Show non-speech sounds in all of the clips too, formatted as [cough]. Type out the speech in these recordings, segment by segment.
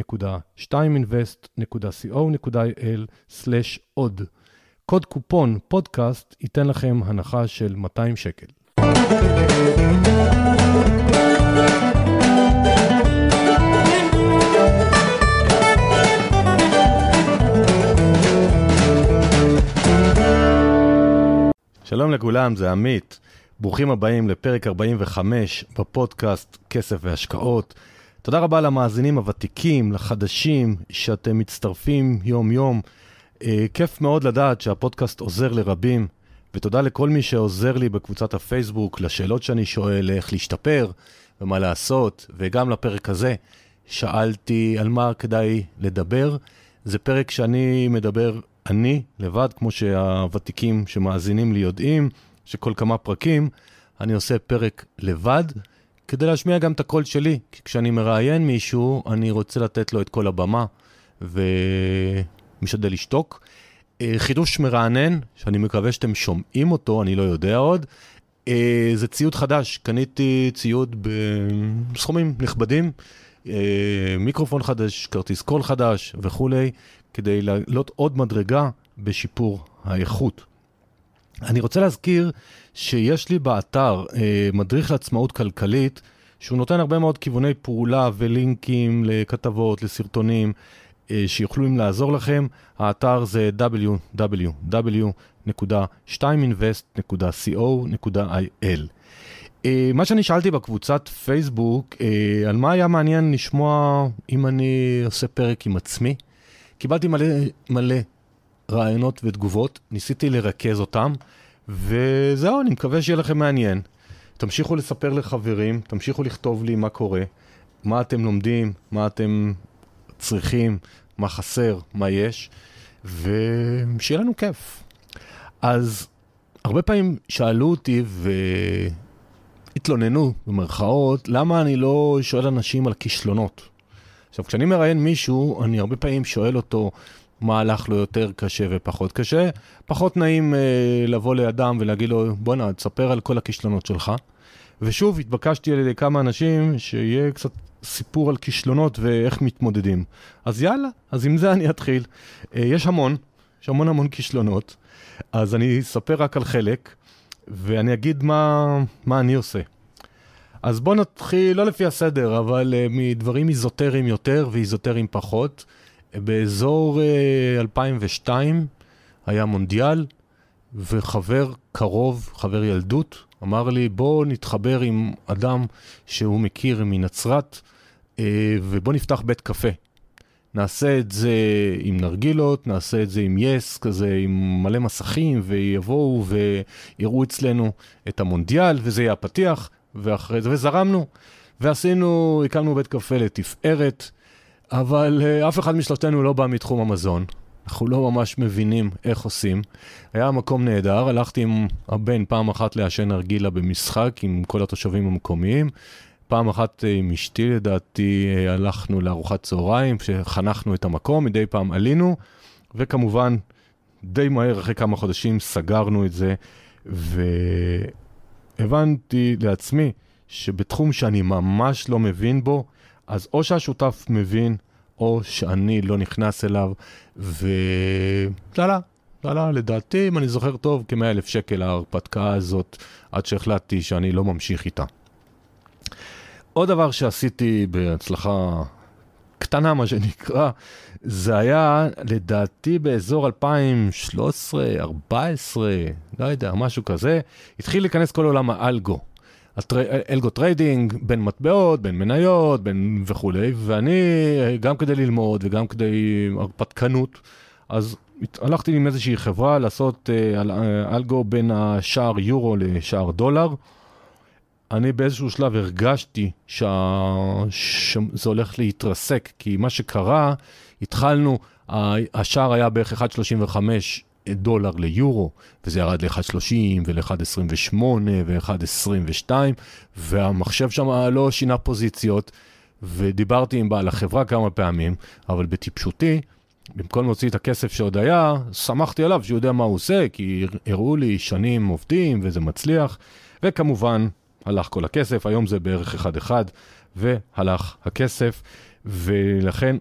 www.2invest.co.il/עוד. קוד קופון פודקאסט ייתן לכם הנחה של 200 שקל. שלום לכולם, זה עמית. ברוכים הבאים לפרק 45 בפודקאסט כסף והשקעות. תודה רבה למאזינים הוותיקים, לחדשים, שאתם מצטרפים יום-יום. אה, כיף מאוד לדעת שהפודקאסט עוזר לרבים, ותודה לכל מי שעוזר לי בקבוצת הפייסבוק, לשאלות שאני שואל, איך להשתפר ומה לעשות, וגם לפרק הזה. שאלתי על מה כדאי לדבר. זה פרק שאני מדבר אני לבד, כמו שהוותיקים שמאזינים לי יודעים, שכל כמה פרקים אני עושה פרק לבד, כדי להשמיע גם את הקול שלי. כשאני מראיין מישהו, אני רוצה לתת לו את כל הבמה, ומשתדל לשתוק. אה, חידוש מרענן, שאני מקווה שאתם שומעים אותו, אני לא יודע עוד. אה, זה ציוד חדש, קניתי ציוד בסכומים נכבדים, אה, מיקרופון חדש, כרטיס קול חדש וכולי, כדי לעלות עוד מדרגה בשיפור האיכות. אני רוצה להזכיר שיש לי באתר אה, מדריך לעצמאות כלכלית, שהוא נותן הרבה מאוד כיווני פעולה ולינקים לכתבות, לסרטונים, אה, שיוכלו לעזור לכם. האתר זה www.2invest.co.il. אה, מה שאני שאלתי בקבוצת פייסבוק, אה, על מה היה מעניין לשמוע אם אני עושה פרק עם עצמי, קיבלתי מלא, מלא רעיונות ותגובות, ניסיתי לרכז אותם, וזהו, אני מקווה שיהיה לכם מעניין. תמשיכו לספר לחברים, תמשיכו לכתוב לי מה קורה, מה אתם לומדים, מה אתם צריכים, מה חסר, מה יש, ושיהיה לנו כיף. אז הרבה פעמים שאלו אותי והתלוננו, במרכאות, למה אני לא שואל אנשים על כישלונות. עכשיו, כשאני מראיין מישהו, אני הרבה פעמים שואל אותו מה הלך לו יותר קשה ופחות קשה. פחות נעים אה, לבוא לידם ולהגיד לו, בואנה, תספר על כל הכישלונות שלך. ושוב, התבקשתי על ידי כמה אנשים שיהיה קצת סיפור על כישלונות ואיך מתמודדים. אז יאללה, אז עם זה אני אתחיל. אה, יש המון, יש המון המון כישלונות, אז אני אספר רק על חלק, ואני אגיד מה, מה אני עושה. אז בואו נתחיל, לא לפי הסדר, אבל uh, מדברים איזוטריים יותר ואיזוטריים פחות. באזור uh, 2002 היה מונדיאל, וחבר קרוב, חבר ילדות, אמר לי, בוא נתחבר עם אדם שהוא מכיר מנצרת, uh, ובוא נפתח בית קפה. נעשה את זה עם נרגילות, נעשה את זה עם יס, כזה עם מלא מסכים, ויבואו ויראו אצלנו את המונדיאל, וזה יהיה הפתיח. ואחרי זה, וזרמנו, ועשינו, הקמנו בית קפה לתפארת, אבל uh, אף אחד משלושתנו לא בא מתחום המזון. אנחנו לא ממש מבינים איך עושים. היה מקום נהדר, הלכתי עם הבן פעם אחת לעשן ארגילה במשחק עם כל התושבים המקומיים. פעם אחת אה, עם אשתי, לדעתי, אה, הלכנו לארוחת צהריים, שחנכנו את המקום, מדי פעם עלינו, וכמובן, די מהר, אחרי כמה חודשים, סגרנו את זה, ו... הבנתי לעצמי שבתחום שאני ממש לא מבין בו, אז או שהשותף מבין, או שאני לא נכנס אליו, ו... זה עלה, זה עלה לדעתי, אם אני זוכר טוב, כ-100 אלף שקל ההרפתקה הזאת, עד שהחלטתי שאני לא ממשיך איתה. עוד דבר שעשיתי בהצלחה בקטנה מה שנקרא, זה היה לדעתי באזור 2013, 2014, לא יודע, משהו כזה, התחיל להיכנס כל עולם ה algo. Algo trading, בין מטבעות, בין מניות, בין וכולי, ואני, גם כדי ללמוד וגם כדי הרפתקנות, אז הלכתי עם איזושהי חברה לעשות אה, algo בין השער יורו לשער דולר. אני באיזשהו שלב הרגשתי. שזה הולך להתרסק, כי מה שקרה, התחלנו, השער היה בערך 1.35 דולר ליורו, וזה ירד ל-1.30 ול-1.28 ו-1.22, והמחשב שם לא שינה פוזיציות, ודיברתי עם בעל החברה כמה פעמים, אבל בטיפשותי, במקום להוציא את הכסף שעוד היה, שמחתי עליו שהוא יודע מה הוא עושה, כי הראו לי שנים עובדים וזה מצליח, וכמובן, הלך כל הכסף, היום זה בערך אחד-אחד, והלך הכסף, ולכן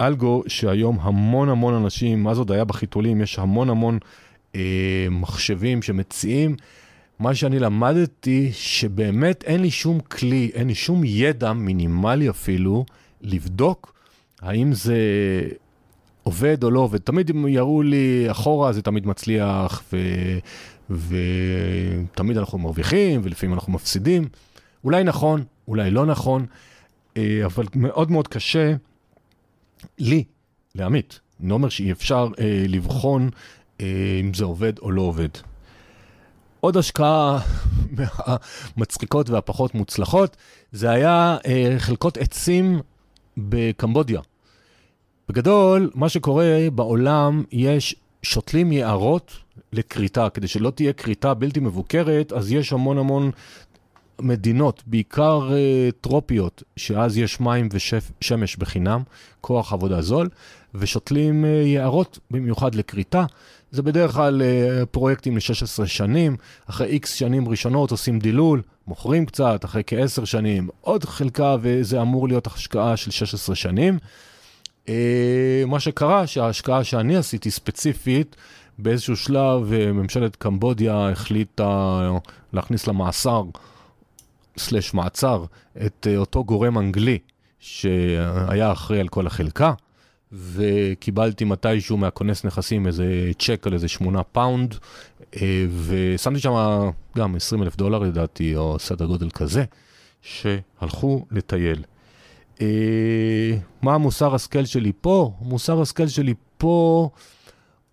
אלגו, שהיום המון המון אנשים, זה עוד היה בחיתולים, יש המון המון אה, מחשבים שמציעים. מה שאני למדתי, שבאמת אין לי שום כלי, אין לי שום ידע מינימלי אפילו, לבדוק האם זה עובד או לא עובד. תמיד אם יראו לי אחורה, זה תמיד מצליח, ו... ותמיד אנחנו מרוויחים, ולפעמים אנחנו מפסידים. אולי נכון, אולי לא נכון, אה, אבל מאוד מאוד קשה לי, לעמית. אני לא אומר שאי אפשר אה, לבחון אה, אם זה עובד או לא עובד. עוד השקעה [laughs] מהמצחיקות והפחות מוצלחות, זה היה אה, חלקות עצים בקמבודיה. בגדול, מה שקורה בעולם, יש שותלים יערות לכריתה, כדי שלא תהיה כריתה בלתי מבוקרת, אז יש המון המון מדינות, בעיקר uh, טרופיות, שאז יש מים ושמש בחינם, כוח עבודה זול, ושותלים uh, יערות במיוחד לכריתה. זה בדרך כלל uh, פרויקטים ל-16 שנים, אחרי איקס שנים ראשונות עושים דילול, מוכרים קצת, אחרי כ-10 שנים עוד חלקה, וזה אמור להיות השקעה של 16 שנים. אה, מה שקרה, שההשקעה שאני עשיתי ספציפית, באיזשהו שלב ממשלת קמבודיה החליטה להכניס למאסר slash מעצר את אה, אותו גורם אנגלי שהיה אחראי על כל החלקה, וקיבלתי מתישהו מהכונס נכסים איזה צ'ק על איזה שמונה pound, אה, ושמתי שם גם 20 אלף דולר לדעתי, או סדר גודל כזה, שהלכו לטייל. אה, מה המוסר השכל שלי פה? מוסר השכל שלי פה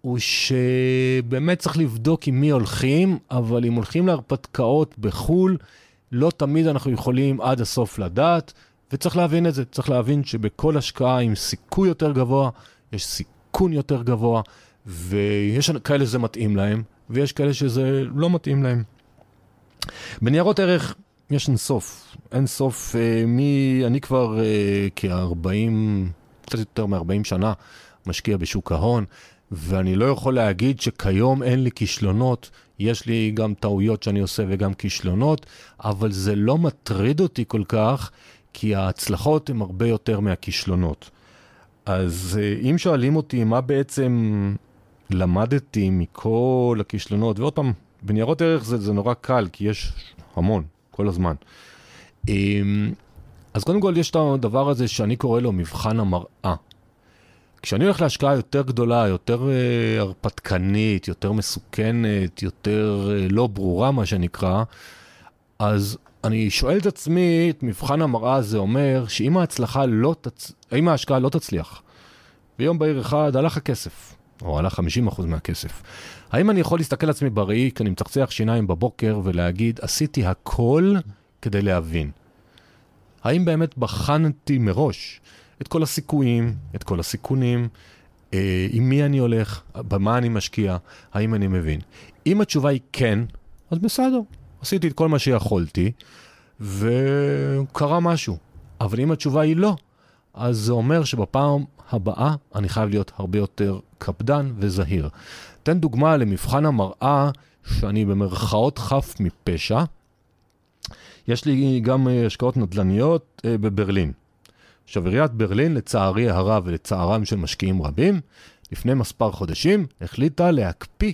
הוא שבאמת צריך לבדוק עם מי הולכים, אבל אם הולכים להרפתקאות בחו"ל, לא תמיד אנחנו יכולים עד הסוף לדעת, וצריך להבין את זה. צריך להבין שבכל השקעה עם סיכוי יותר גבוה, יש סיכון יותר גבוה, ויש כאלה שזה מתאים להם, ויש כאלה שזה לא מתאים להם. בניירות ערך יש אין סוף. אין סוף, אה, מי, אני כבר אה, כ-40, קצת יותר מ-40 שנה משקיע בשוק ההון. ואני לא יכול להגיד שכיום אין לי כישלונות, יש לי גם טעויות שאני עושה וגם כישלונות, אבל זה לא מטריד אותי כל כך, כי ההצלחות הן הרבה יותר מהכישלונות. אז אה, אם שואלים אותי מה בעצם למדתי מכל הכישלונות, ועוד פעם, בניירות ערך זה, זה נורא קל, כי יש המון, כל הזמן. אמ, אז קודם כל יש את הדבר הזה שאני קורא לו מבחן המראה. כשאני הולך להשקעה יותר גדולה, יותר uh, הרפתקנית, יותר מסוכנת, יותר uh, לא ברורה, מה שנקרא, אז אני שואל את עצמי, את מבחן המראה הזה אומר, שאם ההצלחה לא תצ... אם ההשקעה לא תצליח, ביום בהיר אחד הלך הכסף, או הלך 50% מהכסף, האם אני יכול להסתכל על עצמי בראי, כי אני מצחצח שיניים בבוקר, ולהגיד, עשיתי הכל כדי להבין? האם באמת בחנתי מראש את כל הסיכויים, את כל הסיכונים, אה, עם מי אני הולך, במה אני משקיע, האם אני מבין. אם התשובה היא כן, אז בסדר, עשיתי את כל מה שיכולתי, וקרה משהו. אבל אם התשובה היא לא, אז זה אומר שבפעם הבאה אני חייב להיות הרבה יותר קפדן וזהיר. תן דוגמה למבחן המראה שאני במרכאות חף מפשע. יש לי גם אה, השקעות נדל"ניות אה, בברלין. עכשיו, עיריית ברלין, לצערי הרב ולצערם של משקיעים רבים, לפני מספר חודשים החליטה להקפיא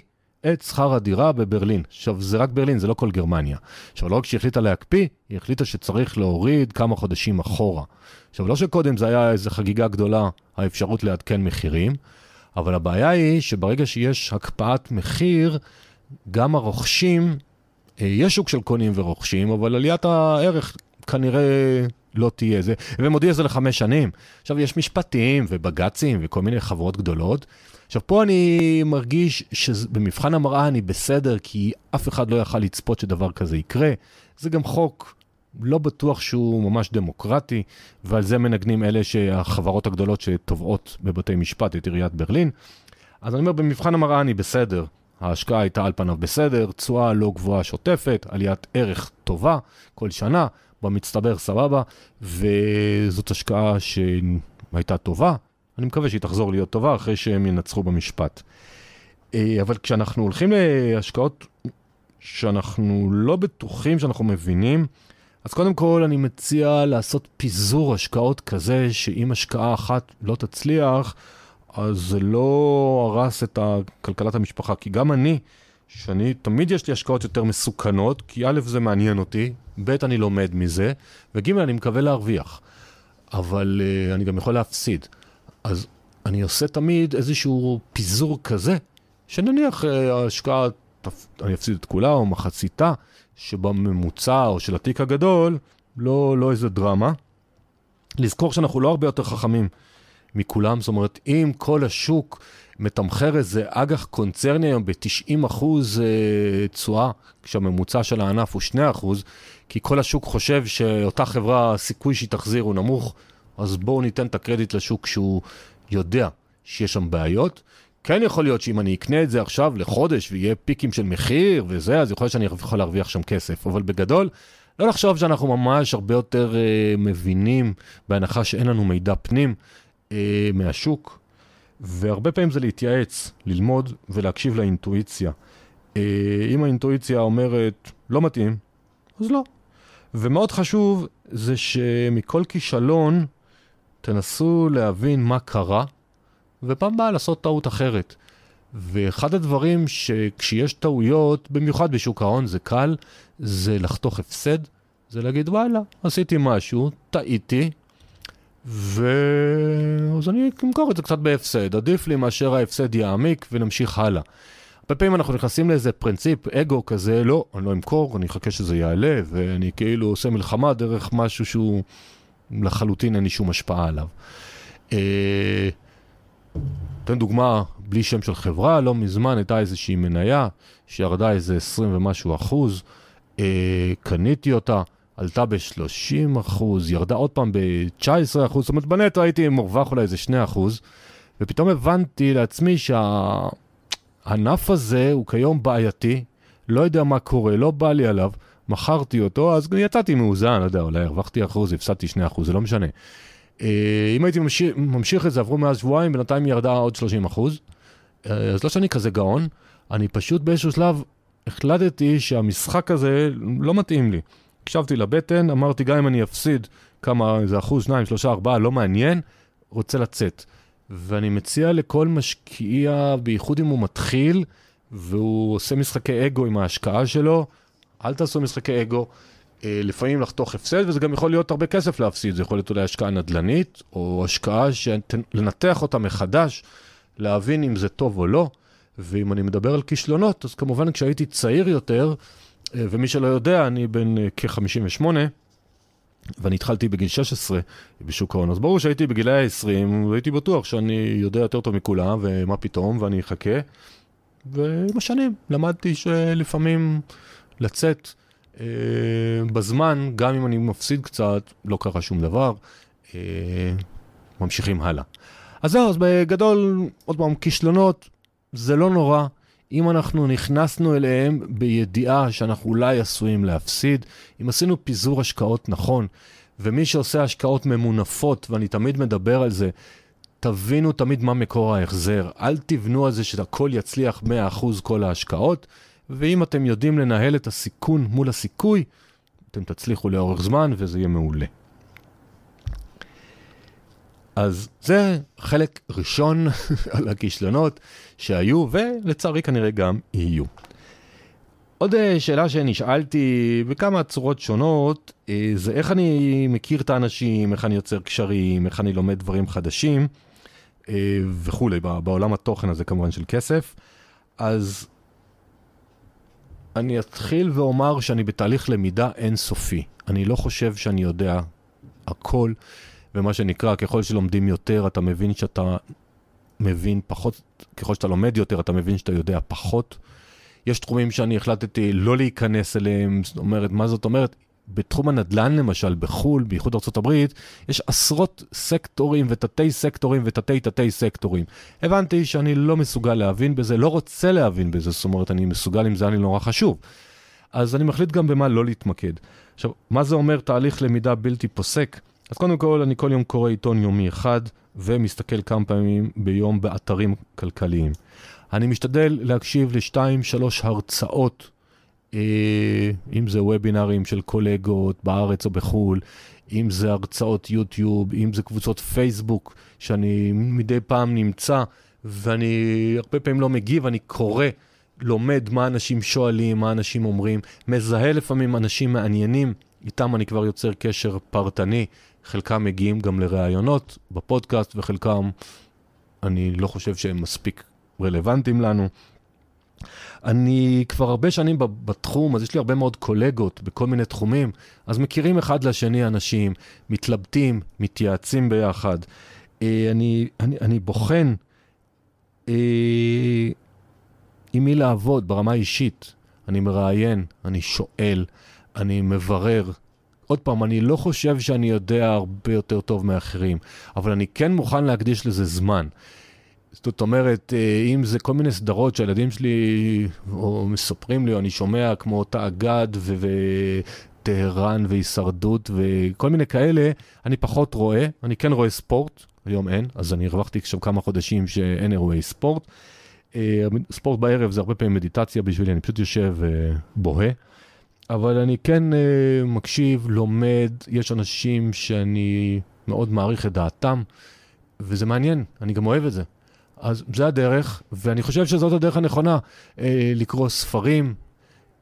את שכר הדירה בברלין. עכשיו, זה רק ברלין, זה לא כל גרמניה. עכשיו, לא רק שהיא החליטה להקפיא, היא החליטה שצריך להוריד כמה חודשים אחורה. עכשיו, לא שקודם זה היה איזו חגיגה גדולה, האפשרות לעדכן מחירים, אבל הבעיה היא שברגע שיש הקפאת מחיר, גם הרוכשים, אה, יש שוק של קונים ורוכשים, אבל עליית הערך כנראה לא תהיה זה, והם הודיעו זה לחמש שנים. עכשיו, יש משפטים ובג"צים וכל מיני חברות גדולות. עכשיו, פה אני מרגיש שבמבחן המראה אני בסדר, כי אף אחד לא יכל לצפות שדבר כזה יקרה. זה גם חוק לא בטוח שהוא ממש דמוקרטי, ועל זה מנגנים אלה שהחברות הגדולות שתובעות בבתי משפט את עיריית ברלין. אז אני אומר, במבחן המראה אני בסדר. ההשקעה הייתה על פניו בסדר, תשואה לא גבוהה שוטפת, עליית ערך טובה כל שנה, במצטבר סבבה, וזאת השקעה שהייתה טובה. אני מקווה שהיא תחזור להיות טובה אחרי שהם ינצחו במשפט. אה, אבל כשאנחנו הולכים להשקעות שאנחנו לא בטוחים שאנחנו מבינים, אז קודם כל אני מציע לעשות פיזור השקעות כזה, שאם השקעה אחת לא תצליח, אז זה לא הרס את כלכלת המשפחה. כי גם אני, שאני, תמיד יש לי השקעות יותר מסוכנות, כי א', זה מעניין אותי, ב', אני לומד מזה, וג', אני מקווה להרוויח. אבל uh, אני גם יכול להפסיד. אז אני עושה תמיד איזשהו פיזור כזה, שנניח uh, ההשקעה, אני אפסיד את כולה או מחציתה, שבממוצע או של התיק הגדול, לא, לא איזה דרמה. לזכור שאנחנו לא הרבה יותר חכמים מכולם, זאת אומרת, אם כל השוק מתמחר איזה אג"ח קונצרני היום ב-90 אחוז אה, תשואה, כשהממוצע של הענף הוא 2 אחוז, כי כל השוק חושב שאותה חברה, הסיכוי שהיא תחזיר הוא נמוך, אז בואו ניתן את הקרדיט לשוק שהוא יודע שיש שם בעיות. כן יכול להיות שאם אני אקנה את זה עכשיו לחודש ויהיה פיקים של מחיר וזה, אז יכול להיות שאני יכול להרוויח שם כסף. אבל בגדול, לא לחשוב שאנחנו ממש הרבה יותר uh, מבינים, בהנחה שאין לנו מידע פנים uh, מהשוק. והרבה פעמים זה להתייעץ, ללמוד ולהקשיב לאינטואיציה. Uh, אם האינטואיציה אומרת, לא מתאים, אז לא. ומאוד חשוב זה שמכל כישלון תנסו להבין מה קרה, ופעם באה לעשות טעות אחרת. ואחד הדברים שכשיש טעויות, במיוחד בשוק ההון זה קל, זה לחתוך הפסד, זה להגיד וואלה, עשיתי משהו, טעיתי, ו... אז אני אמכור את זה קצת בהפסד, עדיף לי מאשר ההפסד יעמיק ונמשיך הלאה. הרבה פעמים אנחנו נכנסים לאיזה פרינציפ, אגו כזה, לא, אני לא אמכור, אני אחכה שזה יעלה, ואני כאילו עושה מלחמה דרך משהו שהוא לחלוטין אין לי שום השפעה עליו. אה, אתן דוגמה, בלי שם של חברה, לא מזמן הייתה איזושהי מניה שירדה איזה 20 ומשהו אחוז, אה, קניתי אותה, עלתה ב-30 אחוז, ירדה עוד פעם ב-19 אחוז, זאת אומרת בנטו הייתי מורווח אולי איזה 2 אחוז, ופתאום הבנתי לעצמי שהענף הזה הוא כיום בעייתי, לא יודע מה קורה, לא בא לי עליו, מכרתי אותו, אז יצאתי מאוזן, לא יודע, אולי הרווחתי אחוז, הפסדתי 2 אחוז, זה לא משנה. אה, אם הייתי ממשיך, ממשיך את זה, עברו מאז שבועיים, בינתיים ירדה עוד 30 אחוז. אה, אז לא שאני כזה גאון, אני פשוט באיזשהו שלב החלטתי שהמשחק הזה לא מתאים לי. הקשבתי לבטן, אמרתי, גם אם אני אפסיד כמה, איזה אחוז, שניים, שלושה, ארבעה, לא מעניין, רוצה לצאת. ואני מציע לכל משקיע, בייחוד אם הוא מתחיל, והוא עושה משחקי אגו עם ההשקעה שלו, אל תעשו משחקי אגו. אה, לפעמים לחתוך הפסד, וזה גם יכול להיות הרבה כסף להפסיד, זה יכול להיות אולי השקעה נדל"נית, או השקעה לנתח אותה מחדש, להבין אם זה טוב או לא. ואם אני מדבר על כישלונות, אז כמובן כשהייתי צעיר יותר, ומי שלא יודע, אני בן אה, כ-58, ואני התחלתי בגיל 16 בשוק ההון, אז ברור שהייתי בגילי ה-20, והייתי בטוח שאני יודע יותר טוב מכולם, ומה פתאום, ואני אחכה. ועם השנים למדתי שלפעמים לצאת אה, בזמן, גם אם אני מפסיד קצת, לא קרה שום דבר, אה, ממשיכים הלאה. אז זהו, אז בגדול, עוד פעם, כישלונות, זה לא נורא. אם אנחנו נכנסנו אליהם בידיעה שאנחנו אולי עשויים להפסיד, אם עשינו פיזור השקעות נכון, ומי שעושה השקעות ממונפות, ואני תמיד מדבר על זה, תבינו תמיד מה מקור ההחזר. אל תבנו על זה שהכל יצליח 100% כל ההשקעות, ואם אתם יודעים לנהל את הסיכון מול הסיכוי, אתם תצליחו לאורך זמן וזה יהיה מעולה. אז זה חלק ראשון [laughs] על הכישלונות שהיו, ולצערי כנראה גם יהיו. עוד אה, שאלה שנשאלתי בכמה צורות שונות, אה, זה איך אני מכיר את האנשים, איך אני יוצר קשרים, איך אני לומד דברים חדשים אה, וכולי, בעולם התוכן הזה כמובן של כסף. אז אני אתחיל ואומר שאני בתהליך למידה אינסופי. אני לא חושב שאני יודע הכל, ומה שנקרא, ככל שלומדים יותר, אתה מבין שאתה מבין פחות, ככל שאתה לומד יותר, אתה מבין שאתה יודע פחות. יש תחומים שאני החלטתי לא להיכנס אליהם, זאת אומרת, מה זאת אומרת? בתחום הנדל"ן למשל, בחו"ל, בייחוד ארה"ב, יש עשרות סקטורים ותתי סקטורים ותתי תתי סקטורים. הבנתי שאני לא מסוגל להבין בזה, לא רוצה להבין בזה, זאת אומרת, אני מסוגל אם זה לי נורא חשוב. אז אני מחליט גם במה לא להתמקד. עכשיו, מה זה אומר תהליך למידה בלתי פוסק? אז קודם כל, אני כל יום קורא עיתון יומי אחד, ומסתכל כמה פעמים ביום באתרים כלכליים. אני משתדל להקשיב לשתיים, שלוש הרצאות, אה, אם זה וובינארים של קולגות בארץ או בחו"ל, אם זה הרצאות יוטיוב, אם זה קבוצות פייסבוק, שאני מדי פעם נמצא, ואני הרבה פעמים לא מגיב, אני קורא, לומד מה אנשים שואלים, מה אנשים אומרים, מזהה לפעמים אנשים מעניינים, איתם אני כבר יוצר קשר פרטני. חלקם מגיעים גם לראיונות בפודקאסט, וחלקם אני לא חושב שהם מספיק רלוונטיים לנו. אני כבר הרבה שנים בתחום, אז יש לי הרבה מאוד קולגות בכל מיני תחומים, אז מכירים אחד לשני אנשים, מתלבטים, מתייעצים ביחד. אה, אני, אני, אני בוחן אה, עם מי לעבוד ברמה האישית. אני מראיין, אני שואל, אני מברר. עוד פעם, אני לא חושב שאני יודע הרבה יותר טוב מאחרים, אבל אני כן מוכן להקדיש לזה זמן. זאת אומרת, אה, אם זה כל מיני סדרות שהילדים שלי או מספרים לי, או אני שומע כמו תאגד וטהרן והישרדות וכל מיני כאלה, אני פחות רואה. אני כן רואה ספורט, היום אין, אז אני הרווחתי עכשיו כמה חודשים שאין אירועי ספורט. אה, ספורט בערב זה הרבה פעמים מדיטציה בשבילי, אני פשוט יושב ובוהה. אבל אני כן מקשיב, לומד, יש אנשים שאני מאוד מעריך את דעתם, וזה מעניין, אני גם אוהב את זה. אז זה הדרך, ואני חושב שזאת הדרך הנכונה, אה, לקרוא ספרים,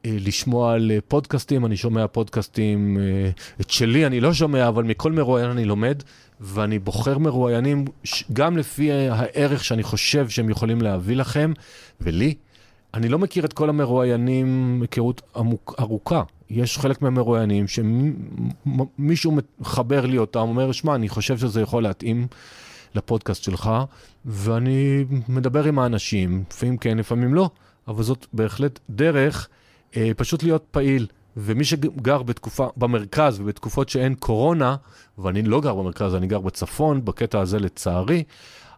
אה, לשמוע על פודקאסטים, אני שומע פודקאסטים, אה, את שלי אני לא שומע, אבל מכל מרואיין אני לומד, ואני בוחר מרואיינים גם לפי הערך שאני חושב שהם יכולים להביא לכם ולי. אני לא מכיר את כל המרואיינים היכרות ארוכה. יש חלק מהמרואיינים שמישהו מחבר לי אותם, אומר, שמע, אני חושב שזה יכול להתאים. לפודקאסט שלך, ואני מדבר עם האנשים, לפעמים כן, לפעמים לא, אבל זאת בהחלט דרך אה, פשוט להיות פעיל. ומי שגר בתקופה, במרכז ובתקופות שאין קורונה, ואני לא גר במרכז, אני גר בצפון, בקטע הזה לצערי,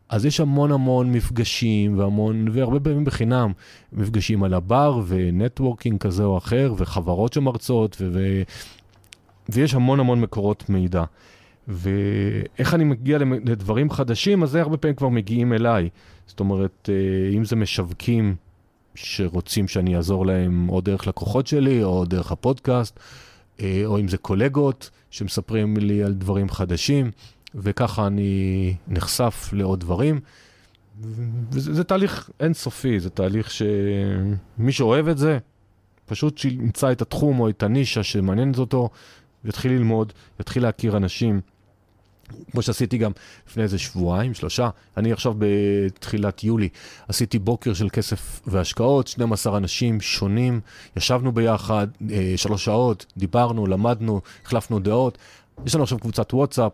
אז יש המון המון מפגשים והמון, והרבה פעמים בחינם, מפגשים על הבר ו networking כזה או אחר, וחברות שמרצות, ו, ו, ויש המון המון מקורות מידע. ואיך אני מגיע לדברים חדשים, אז זה הרבה פעמים כבר מגיעים אליי. זאת אומרת, אה, אם זה משווקים שרוצים שאני אעזור להם או דרך לקוחות שלי, או דרך הפודקאסט, אה, או אם זה קולגות שמספרים לי על דברים חדשים, וככה אני נחשף לעוד דברים. וזה זה תהליך אינסופי, זה תהליך שמי שאוהב את זה, פשוט שימצא את התחום או את הנישה שמעניינת אותו, יתחיל ללמוד, יתחיל להכיר אנשים. כמו שעשיתי גם לפני איזה שבועיים, שלושה, אני עכשיו בתחילת יולי עשיתי בוקר של כסף והשקעות, 12 אנשים שונים, ישבנו ביחד אה, שלוש שעות, דיברנו, למדנו, החלפנו דעות. יש לנו עכשיו קבוצת וואטסאפ,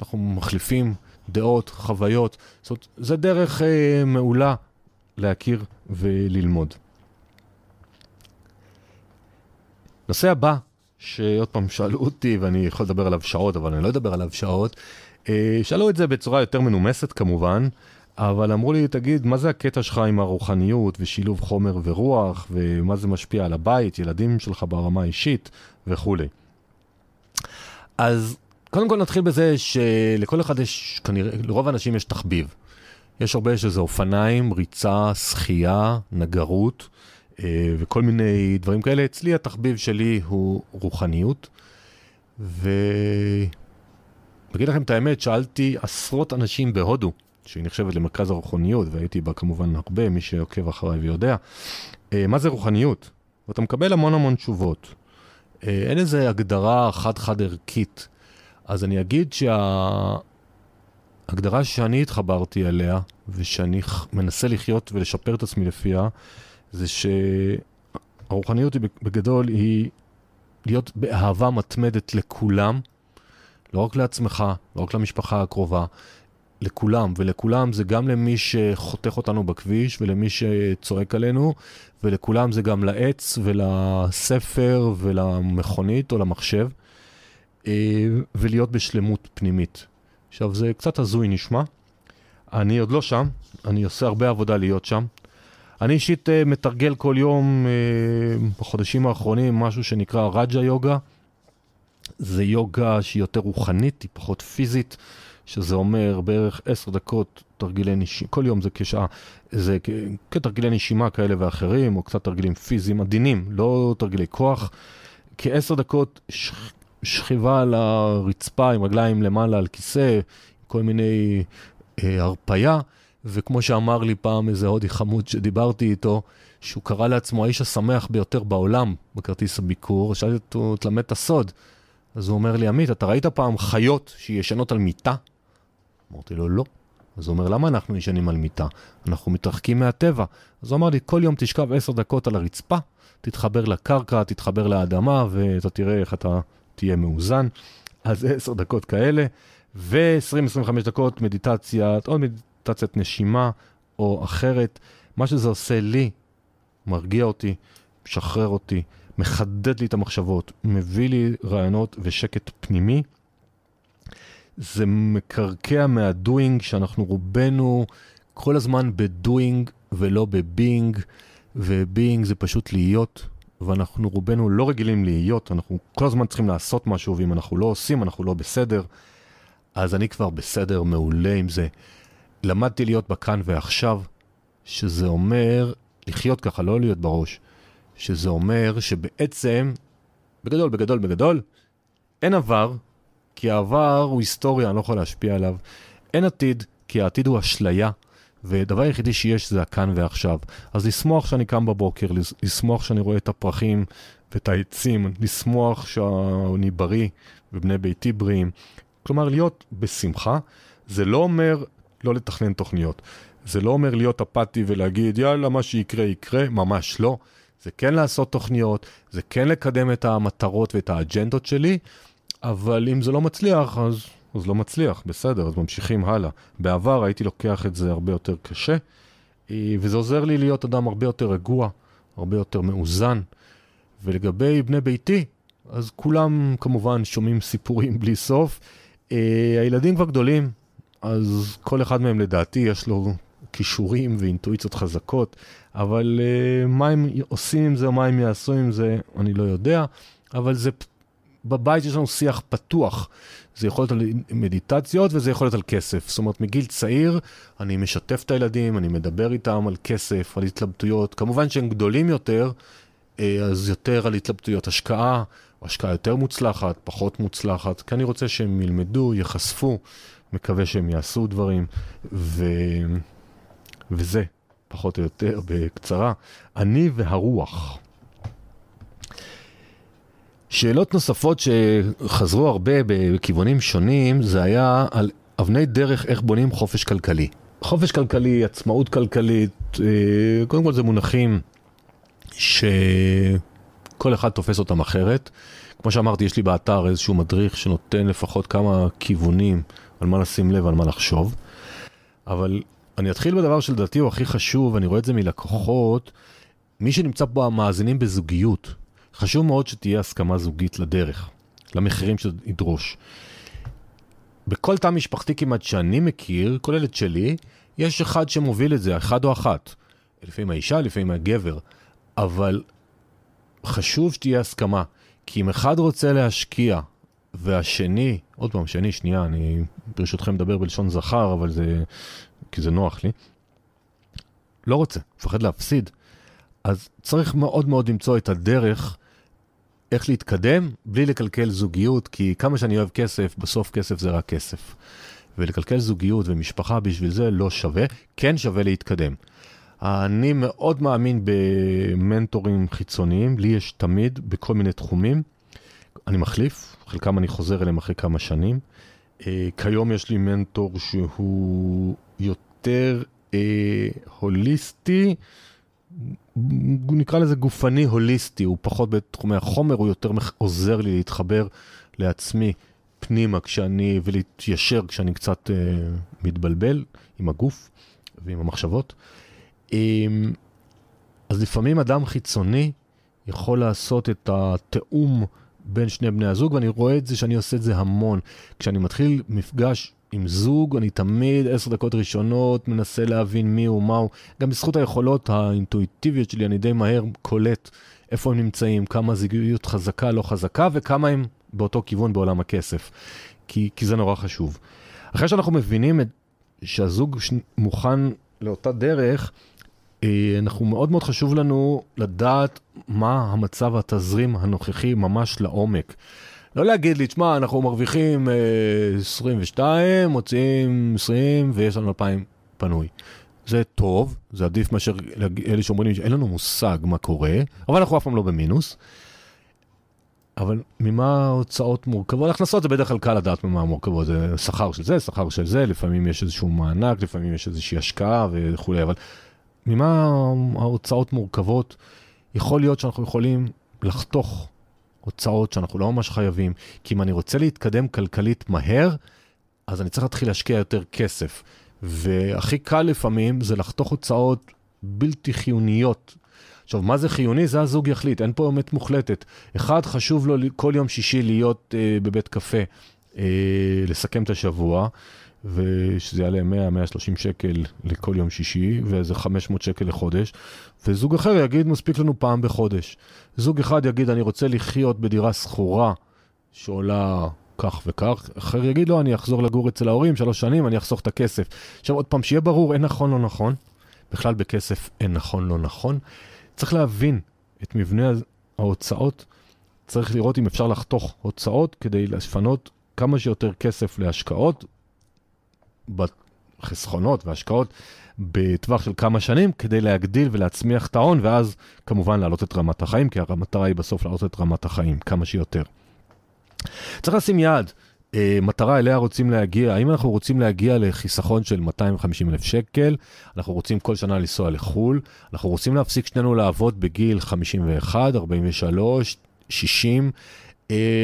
אנחנו מחליפים דעות, חוויות, זאת אומרת, זה דרך אה, מעולה להכיר וללמוד. נושא הבא שעוד פעם שאלו אותי, ואני יכול לדבר עליו שעות, אבל אני לא אדבר עליו שעות. אה, שאלו את זה בצורה יותר מנומסת כמובן, אבל אמרו לי, תגיד, מה זה הקטע שלך עם הרוחניות ושילוב חומר ורוח, ומה זה משפיע על הבית, ילדים שלך ברמה האישית וכולי. אז קודם כל נתחיל בזה שלכל אחד יש, כנראה, לרוב האנשים יש תחביב. יש הרבה שזה אופניים, ריצה, שחייה, נגרות. אה, וכל מיני דברים כאלה. אצלי התחביב שלי הוא רוחניות, אגיד לכם את האמת, שאלתי עשרות אנשים בהודו, שהיא נחשבת למרכז הרוחניות, והייתי בה כמובן הרבה, מי שעוקב אחריי ויודע, אה, מה זה רוחניות? ואתה מקבל המון המון תשובות. אה, אין איזו הגדרה חד-חד ערכית. אז אני אגיד שההגדרה שאני התחברתי אליה, ושאני מנסה לחיות ולשפר את עצמי לפיה, זה שהרוחניות היא בגדול היא להיות באהבה מתמדת לכולם, לא רק לעצמך, לא רק למשפחה הקרובה, לכולם, ולכולם זה גם למי שחותך אותנו בכביש ולמי שצועק עלינו, ולכולם זה גם לעץ ולספר ולמכונית או למחשב, ולהיות בשלמות פנימית. עכשיו, זה קצת הזוי נשמע. אני עוד לא שם, אני עושה הרבה עבודה להיות שם. אני אישית uh, מתרגל כל יום uh, בחודשים האחרונים משהו שנקרא רג'ה יוגה. זה יוגה שהיא יותר רוחנית, היא פחות פיזית, שזה אומר בערך עשר דקות תרגילי נשימה, כל יום זה כשעה, זה כתרגילי נשימה כאלה ואחרים, או קצת תרגילים פיזיים עדינים, לא תרגילי כוח. כעשר דקות. שכיבה על הרצפה עם רגליים למעלה על כיסא, כל מיני אה, הרפייה. וכמו שאמר לי פעם איזה הודי חמוד שדיברתי איתו, שהוא קרא לעצמו האיש השמח ביותר בעולם בכרטיס הביקור, שאלתי אותו, תלמד את הסוד. אז הוא אומר לי, עמית, אתה ראית פעם חיות שישנות על מיטה? אמרתי לו, לא. אז הוא אומר, למה אנחנו ישנים על מיטה? אנחנו מתרחקים מהטבע. אז הוא אמר לי, כל יום תשכב עשר דקות על הרצפה, תתחבר לקרקע, תתחבר לאדמה, ואתה תראה איך אתה תהיה מאוזן. אז עשר דקות כאלה, ו-20-25 דקות מדיטציה, עוד מדיטציית נשימה או אחרת. מה שזה עושה לי, מרגיע אותי, משחרר אותי, מחדד לי את המחשבות, מביא לי רעיונות ושקט פנימי. זה מקרקע מהדוינג שאנחנו רובנו כל הזמן בדוינג ולא בבינג, ובינג זה פשוט להיות, ואנחנו רובנו לא רגילים להיות, אנחנו כל הזמן צריכים לעשות משהו, ואם אנחנו לא עושים, אנחנו לא בסדר. אז אני כבר בסדר, מעולה עם זה. למדתי להיות בכאן ועכשיו, שזה אומר לחיות ככה, לא להיות בראש. שזה אומר שבעצם, בגדול, בגדול, בגדול, אין עבר, כי העבר הוא היסטוריה, אני לא יכול להשפיע עליו. אין עתיד, כי העתיד הוא אשליה, ודבר היחידי שיש זה הכאן ועכשיו. אז לשמוח שאני קם בבוקר, לשמוח שאני רואה את הפרחים ואת העצים, לשמוח שאני בריא ובני ביתי בריאים. כלומר, להיות בשמחה, זה לא אומר לא לתכנן תוכניות. זה לא אומר להיות אפאתי ולהגיד, יאללה, מה שיקרה יקרה, ממש לא. זה כן לעשות תוכניות, זה כן לקדם את המטרות ואת האג'נדות שלי, אבל אם זה לא מצליח, אז, אז לא מצליח, בסדר, אז ממשיכים הלאה. בעבר הייתי לוקח את זה הרבה יותר קשה, אה, וזה עוזר לי להיות אדם הרבה יותר רגוע, הרבה יותר מאוזן. ולגבי בני ביתי, אז כולם כמובן שומעים סיפורים בלי סוף. אה, הילדים כבר גדולים, אז כל אחד מהם לדעתי יש לו כישורים ואינטואיציות חזקות, אבל uh, מה הם עושים עם זה מה הם יעשו עם זה, אני לא יודע, אבל זה, בבית יש לנו שיח פתוח. זה יכול להיות על מדיטציות וזה יכול להיות על כסף. זאת אומרת, מגיל צעיר אני משתף את הילדים, אני מדבר איתם על כסף, על התלבטויות. כמובן שהם גדולים יותר, אה, אז יותר על התלבטויות השקעה, או השקעה יותר מוצלחת, פחות מוצלחת, כי אני רוצה שהם ילמדו, ייחשפו, מקווה שהם יעשו דברים, ו... וזה, פחות או יותר, בקצרה, אני והרוח. שאלות נוספות שחזרו הרבה בכיוונים שונים, זה היה על אבני דרך איך בונים חופש כלכלי. חופש כלכלי, עצמאות כלכלית, אה, קודם כל זה מונחים שכל אחד תופס אותם אחרת. כמו שאמרתי, יש לי באתר איזשהו מדריך שנותן לפחות כמה כיוונים על מה לשים לב, על מה לחשוב. אבל אני אתחיל בדבר שלדעתי הוא הכי חשוב, אני רואה את זה מלקוחות, מי שנמצא פה המאזינים בזוגיות, חשוב מאוד שתהיה הסכמה זוגית לדרך, למחירים שידרוש. בכל תא משפחתי כמעט שאני מכיר, כולל את שלי, יש אחד שמוביל את זה, אחד או אחת. לפעמים האישה, לפעמים הגבר. אבל חשוב שתהיה הסכמה, כי אם אחד רוצה להשקיע והשני, עוד פעם, שני, שנייה, אני ברשותכם מדבר בלשון זכר, אבל זה, כי זה נוח לי, לא רוצה, מפחד להפסיד, אז צריך מאוד מאוד למצוא את הדרך איך להתקדם בלי לקלקל זוגיות, כי כמה שאני אוהב כסף, בסוף כסף זה רק כסף. ולקלקל זוגיות ומשפחה בשביל זה לא שווה, כן שווה להתקדם. אני מאוד מאמין במנטורים חיצוניים, לי יש תמיד בכל מיני תחומים. אני מחליף, חלקם אני חוזר אליהם אחרי כמה שנים. אה, כיום יש לי מנטור שהוא יותר אה, הוליסטי, נקרא לזה גופני הוליסטי, הוא פחות בתחומי החומר, הוא יותר עוזר לי להתחבר לעצמי פנימה כשאני, ולהתיישר כשאני קצת אה, מתבלבל עם הגוף ועם המחשבות. אה, אז לפעמים אדם חיצוני יכול לעשות את התיאום בין שני בני הזוג, ואני רואה את זה שאני עושה את זה המון. כשאני מתחיל מפגש עם זוג, אני תמיד עשר דקות ראשונות מנסה להבין מי הוא, מה הוא. גם בזכות היכולות האינטואיטיביות שלי, אני די מהר קולט איפה הם נמצאים, כמה זוגיות חזקה, לא חזקה, וכמה הם באותו כיוון בעולם הכסף. כי, כי זה נורא חשוב. אחרי שאנחנו מבינים את, שהזוג מוכן לאותה דרך, אה, אנחנו מאוד מאוד חשוב לנו לדעת מה המצב התזרים הנוכחי ממש לעומק. לא להגיד לי, תשמע, אנחנו מרוויחים 22, אה, מוציאים 20 ויש לנו 2,000 פנוי. זה טוב, זה עדיף מאשר אלה שאומרים שאין לנו מושג מה קורה, אבל אנחנו אף פעם לא במינוס. אבל ממה ההוצאות מורכבות? הכנסות זה בדרך כלל קל לדעת ממה המורכבות, זה שכר של זה, שכר של זה, לפעמים יש איזשהו מענק, לפעמים יש איזושהי השקעה וכולי, אבל ממה ההוצאות מורכבות? יכול להיות שאנחנו יכולים לחתוך הוצאות שאנחנו לא ממש חייבים, כי אם אני רוצה להתקדם כלכלית מהר, אז אני צריך להתחיל להשקיע יותר כסף. והכי קל לפעמים זה לחתוך הוצאות בלתי חיוניות. עכשיו, מה זה חיוני? זה הזוג יחליט, אין פה אמת מוחלטת. אחד, חשוב לו כל יום שישי להיות אה, בבית קפה, אה, לסכם את השבוע. ושזה יעלה 100-130 שקל לכל יום שישי, ואיזה 500 שקל לחודש, וזוג אחר יגיד, מספיק לנו פעם בחודש. זוג אחד יגיד, אני רוצה לחיות בדירה שכורה שעולה כך וכך, אחר יגיד, לא, אני אחזור לגור אצל ההורים שלוש שנים, אני אחסוך את הכסף. עכשיו עוד פעם, שיהיה ברור, אין נכון לא נכון, בכלל בכסף אין נכון לא נכון. צריך להבין את מבנה ההוצאות, צריך לראות אם אפשר לחתוך הוצאות כדי לפנות כמה שיותר כסף להשקעות, בחסכונות והשקעות בטווח של כמה שנים כדי להגדיל ולהצמיח את ההון, ואז כמובן להעלות את רמת החיים, כי המטרה היא בסוף להעלות את רמת החיים כמה שיותר. צריך לשים יעד. Uh, מטרה אליה רוצים להגיע, האם אנחנו רוצים להגיע לחיסכון של 250 אלף שקל, אנחנו רוצים כל שנה לנסוע לחו"ל, אנחנו רוצים להפסיק שנינו לעבוד בגיל 51, 43, 60, אה,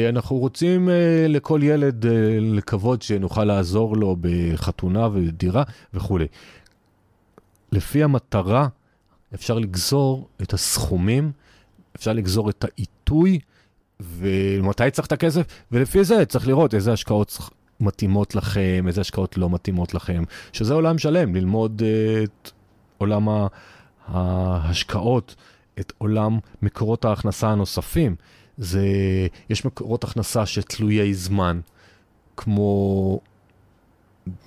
אנחנו רוצים אה, לכל ילד אה, לקוות שנוכל לעזור לו בחתונה ודירה וכולי. לפי המטרה אפשר לגזור את הסכומים, אפשר לגזור את העיתוי ומתי צריך את הכסף, ולפי זה צריך לראות איזה השקעות מתאימות לכם, איזה השקעות לא מתאימות לכם, שזה עולם שלם, ללמוד את עולם ההשקעות, את עולם מקורות ההכנסה הנוספים. זה, יש מקורות הכנסה שתלויי זמן, כמו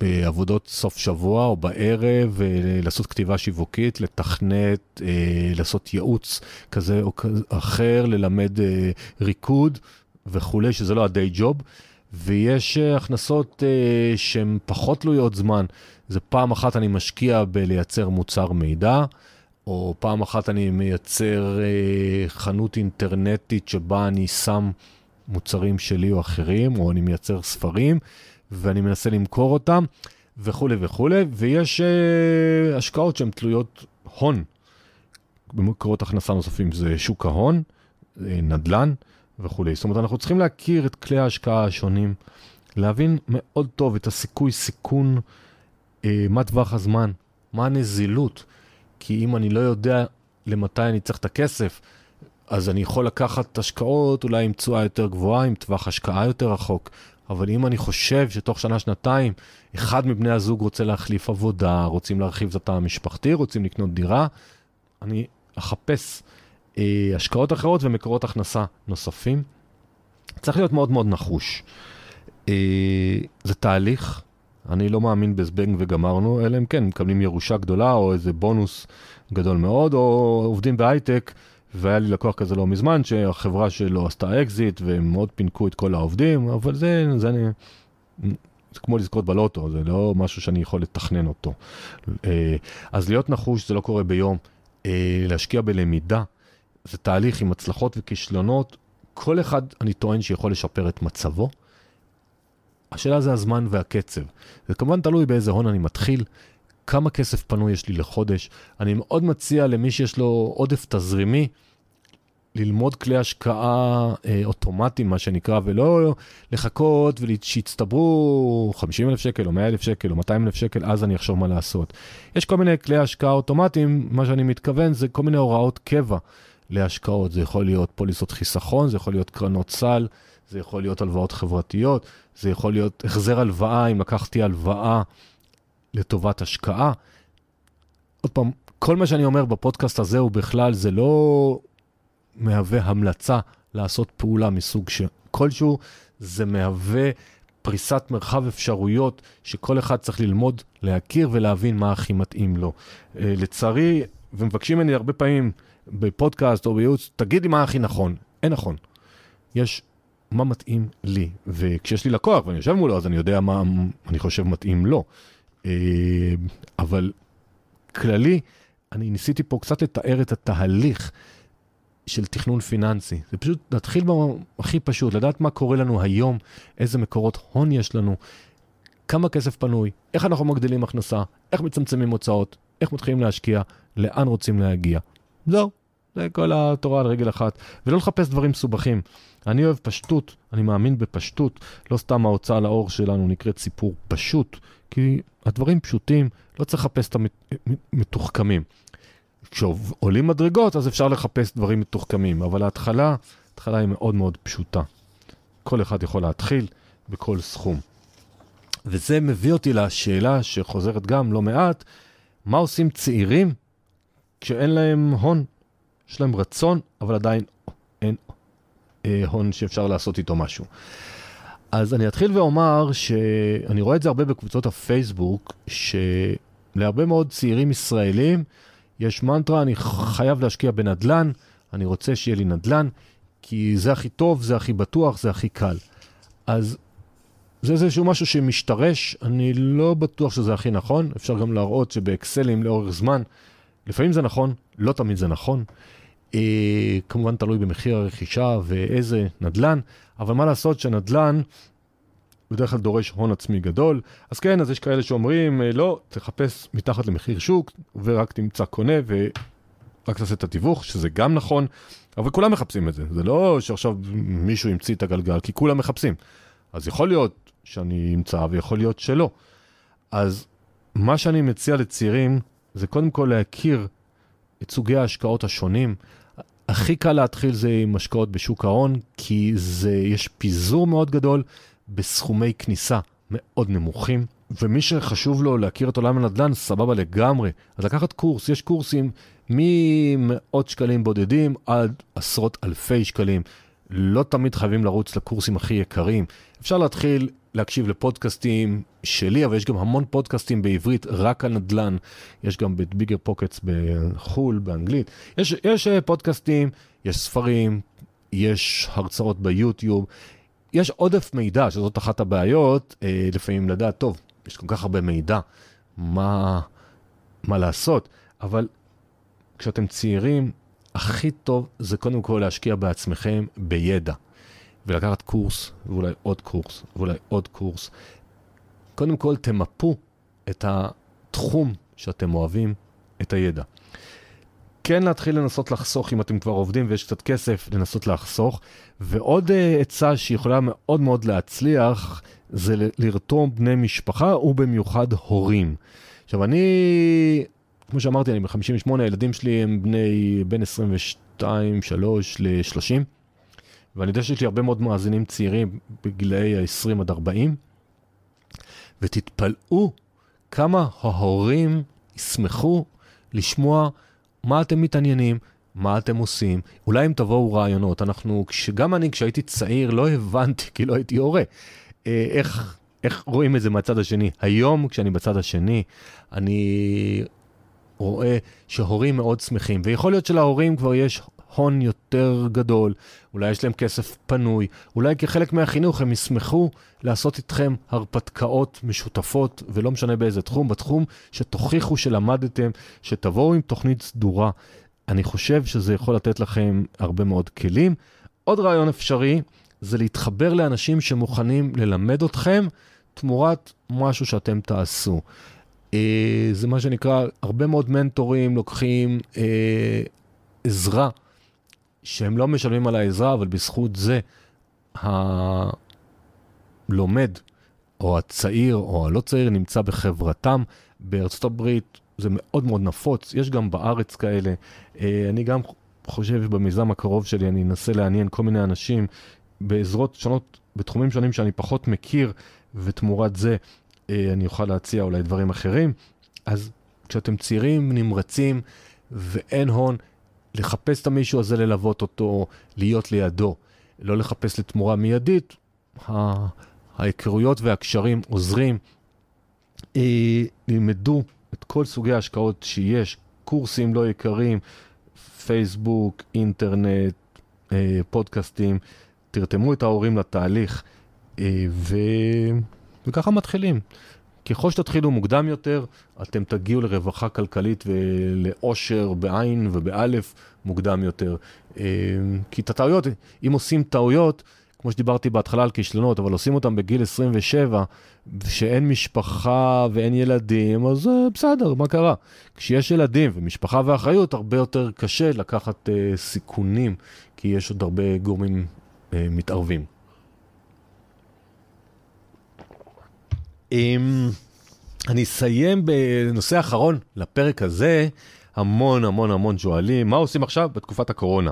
בעבודות סוף שבוע או בערב, אה, לעשות כתיבה שיווקית, לתכנת, אה, לעשות ייעוץ כזה או אחר, ללמד אה, ריקוד וכולי, שזה לא הדיי ג'וב. ויש הכנסות שהן פחות תלויות זמן. זה פעם אחת אני משקיע בלייצר מוצר מידע, או פעם אחת אני מייצר אה, חנות אינטרנטית שבה אני שם מוצרים שלי או אחרים, או אני מייצר ספרים, ואני מנסה למכור אותם, וכולי וכולי, ויש אה, השקעות שהן תלויות הון. במקורות הכנסה נוספים זה שוק ההון, אה, נדל"ן וכולי. זאת אומרת, אנחנו צריכים להכיר את כלי ההשקעה השונים, להבין מאוד טוב את הסיכוי סיכון, אה, מה טווח הזמן, מה הנזילות. כי אם אני לא יודע למתי אני צריך את הכסף, אז אני יכול לקחת השקעות אולי עם תשואה יותר גבוהה, עם טווח השקעה יותר רחוק. אבל אם אני חושב שתוך שנה-שנתיים אחד מבני הזוג רוצה להחליף עבודה, רוצים להרחיב את התא המשפחתי, רוצים לקנות דירה, אני אחפש אה, השקעות אחרות ומקורות הכנסה נוספים. צריך להיות מאוד מאוד נחוש. אה, זה תהליך, אני לא מאמין בזבנג וגמרנו, אלא אם כן מקבלים ירושה גדולה או איזה בונוס גדול מאוד, או עובדים בהייטק והיה לי לקוח כזה לא מזמן, שהחברה שלו עשתה אקזיט, והם מאוד פינקו את כל העובדים, אבל זה, זה, אני, זה כמו לזכות בלוטו, זה לא משהו שאני יכול לתכנן אותו. אה, אז להיות נחוש זה לא קורה ביום. אה, להשקיע בלמידה, זה תהליך עם הצלחות וכישלונות. כל אחד, אני טוען, שיכול לשפר את מצבו. השאלה זה הזמן והקצב. זה כמובן תלוי באיזה הון אני מתחיל, כמה כסף פנוי יש לי לחודש. אני מאוד מציע למי שיש לו עודף תזרימי, ללמוד כלי השקעה אה, אוטומטיים, מה שנקרא, ולא לחכות ושיצטברו 50 אלף שקל או 100 אלף שקל או 200 אלף שקל, אז אני אחשוב מה לעשות. יש כל מיני כלי השקעה אוטומטיים, מה שאני מתכוון זה כל מיני הוראות קבע להשקעות. זה יכול להיות פוליסות חיסכון, זה יכול להיות קרנות סל, זה יכול להיות הלוואות חברתיות, זה יכול להיות החזר הלוואה, אם לקחתי הלוואה לטובת השקעה. עוד פעם, כל מה שאני אומר בפודקאסט הזה הוא בכלל, זה לא מהווה המלצה לעשות פעולה מסוג כלשהו, זה מהווה פריסת מרחב אפשרויות שכל אחד צריך ללמוד, להכיר ולהבין מה הכי מתאים לו. אה, לצערי, ומבקשים ממני הרבה פעמים בפודקאסט או בייעוץ, תגיד לי מה הכי נכון. אין נכון. יש מה מתאים לי, וכשיש לי לקוח ואני יושב מולו, אז אני יודע מה אני חושב מתאים לו. אה, אבל כללי, אני ניסיתי פה קצת לתאר את התהליך של תכנון פיננסי. זה פשוט להתחיל הכי פשוט, לדעת מה קורה לנו היום, איזה מקורות הון יש לנו, כמה כסף פנוי, איך אנחנו מגדילים הכנסה, איך מצמצמים הוצאות, איך מתחילים להשקיע, לאן רוצים להגיע. זהו, זה כל התורה על רגל אחת. ולא לחפש דברים מסובכים. אני אוהב פשטות, אני מאמין בפשטות. לא סתם ההוצאה לאור שלנו נקראת סיפור פשוט, כי הדברים פשוטים, לא צריך לחפש את המתוחכמים. כשעולים מדרגות, אז אפשר לחפש דברים מתוחכמים, אבל ההתחלה, ההתחלה היא מאוד מאוד פשוטה. כל אחד יכול להתחיל בכל סכום. וזה מביא אותי לשאלה שחוזרת גם לא מעט, מה עושים צעירים כשאין להם הון? יש להם רצון, אבל עדיין אין אה, הון שאפשר לעשות איתו משהו. אז אני אתחיל ואומר שאני רואה את זה הרבה בקבוצות הפייסבוק, שלהרבה מאוד צעירים ישראלים יש מנטרה, אני חייב להשקיע בנדל"ן, אני רוצה שיהיה לי נדל"ן, כי זה הכי טוב, זה הכי בטוח, זה הכי קל. אז זה איזשהו משהו שמשתרש, אני לא בטוח שזה הכי נכון, אפשר גם להראות שבאקסלים לאורך זמן, לפעמים זה נכון, לא תמיד זה נכון. אה, כמובן תלוי במחיר הרכישה ואיזה נדל"ן, אבל מה לעשות שנדל"ן בדרך כלל דורש הון עצמי גדול. אז כן, אז יש כאלה שאומרים, אה, לא, תחפש מתחת למחיר שוק, ורק תמצא קונה ורק תעשה את התיווך, שזה גם נכון, אבל כולם מחפשים את זה. זה לא שעכשיו מישהו המציא את הגלגל, כי כולם מחפשים. אז יכול להיות שאני אמצא ויכול להיות שלא. אז מה שאני מציע לצעירים, זה קודם כל להכיר את סוגי ההשקעות השונים. הכי קל להתחיל זה עם השקעות בשוק ההון, כי זה, יש פיזור מאוד גדול בסכומי כניסה מאוד נמוכים, ומי שחשוב לו להכיר את עולם הנדל"ן, סבבה לגמרי. אז לקחת קורס, יש קורסים ממאות שקלים בודדים עד עשרות אלפי שקלים. לא תמיד חייבים לרוץ לקורסים הכי יקרים. אפשר להתחיל להקשיב לפודקאסטים שלי, אבל יש גם המון פודקאסטים בעברית רק על נדל"ן. יש גם בביגר פוקטס בחו"ל, באנגלית. יש, יש אה, פודקאסטים, יש ספרים, יש הרצאות ביוטיוב, יש עודף מידע, שזאת אחת הבעיות, אה, לפעמים לדעת, טוב, יש כל כך הרבה מידע, מה, מה לעשות? אבל כשאתם צעירים, הכי טוב זה קודם כל להשקיע בעצמכם בידע. ולקחת קורס, ואולי עוד קורס, ואולי עוד קורס. קודם כל תמפו את התחום שאתם אוהבים, את הידע. כן להתחיל לנסות לחסוך אם אתם כבר עובדים ויש קצת כסף, לנסות לחסוך. ועוד uh, עצה שיכולה מאוד מאוד להצליח, זה לרתום בני משפחה ובמיוחד הורים. עכשיו אני, כמו שאמרתי, אני ב-58, הילדים שלי הם בני בין 22, 3 ל-30, ואני יודע שיש לי הרבה מאוד מאזינים צעירים בגילאי ה-20 עד 40, ותתפלאו כמה ההורים ישמחו לשמוע מה אתם מתעניינים, מה אתם עושים, אולי אם תבואו רעיונות. אנחנו, גם אני כשהייתי צעיר לא הבנתי, כי לא הייתי הורה, אה, איך, איך רואים את זה מהצד השני. היום, כשאני בצד השני, אני רואה שהורים מאוד שמחים, ויכול להיות שלהורים כבר יש הון יותר גדול, אולי יש להם כסף פנוי, אולי כחלק מהחינוך הם ישמחו לעשות איתכם הרפתקאות משותפות, ולא משנה באיזה תחום, בתחום שתוכיחו שלמדתם, שתבואו עם תוכנית סדורה. אני חושב שזה יכול לתת לכם הרבה מאוד כלים. עוד רעיון אפשרי זה להתחבר לאנשים שמוכנים ללמד אתכם תמורת משהו שאתם תעשו. אה, זה מה שנקרא, הרבה מאוד מנטורים לוקחים אה, עזרה, שהם לא משלמים על העזרה, אבל בזכות זה הלומד, או הצעיר, או הלא צעיר, נמצא בחברתם. בארצות הברית זה מאוד מאוד נפוץ, יש גם בארץ כאלה. אה, אני גם חושב שבמיזם הקרוב שלי אני אנסה לעניין כל מיני אנשים בעזרות שונות, בתחומים שונים שאני פחות מכיר, ותמורת זה אני אוכל להציע אולי דברים אחרים. אז כשאתם צעירים, נמרצים ואין הון, לחפש את המישהו הזה, ללוות אותו, להיות לידו. לא לחפש לתמורה מיידית, ההיכרויות והקשרים עוזרים. אה, ללמדו את כל סוגי ההשקעות שיש, קורסים לא יקרים, פייסבוק, אינטרנט, אה, פודקאסטים, תרתמו את ההורים לתהליך, ו... וככה מתחילים. ככל שתתחילו מוקדם יותר, אתם תגיעו לרווחה כלכלית ולאושר בעין ובאלף מוקדם יותר. אה, כי את הטעויות, אם עושים טעויות, כמו שדיברתי בהתחלה על כישלונות, אבל עושים אותם בגיל 27, שאין משפחה ואין ילדים, אז uh, בסדר, מה קרה? כשיש ילדים ומשפחה ואחריות, הרבה יותר קשה לקחת uh, סיכונים, כי יש עוד הרבה גורמים מתערבים. אני אסיים בנושא אחרון לפרק הזה, המון המון המון שואלים, מה עושים עכשיו בתקופת הקורונה?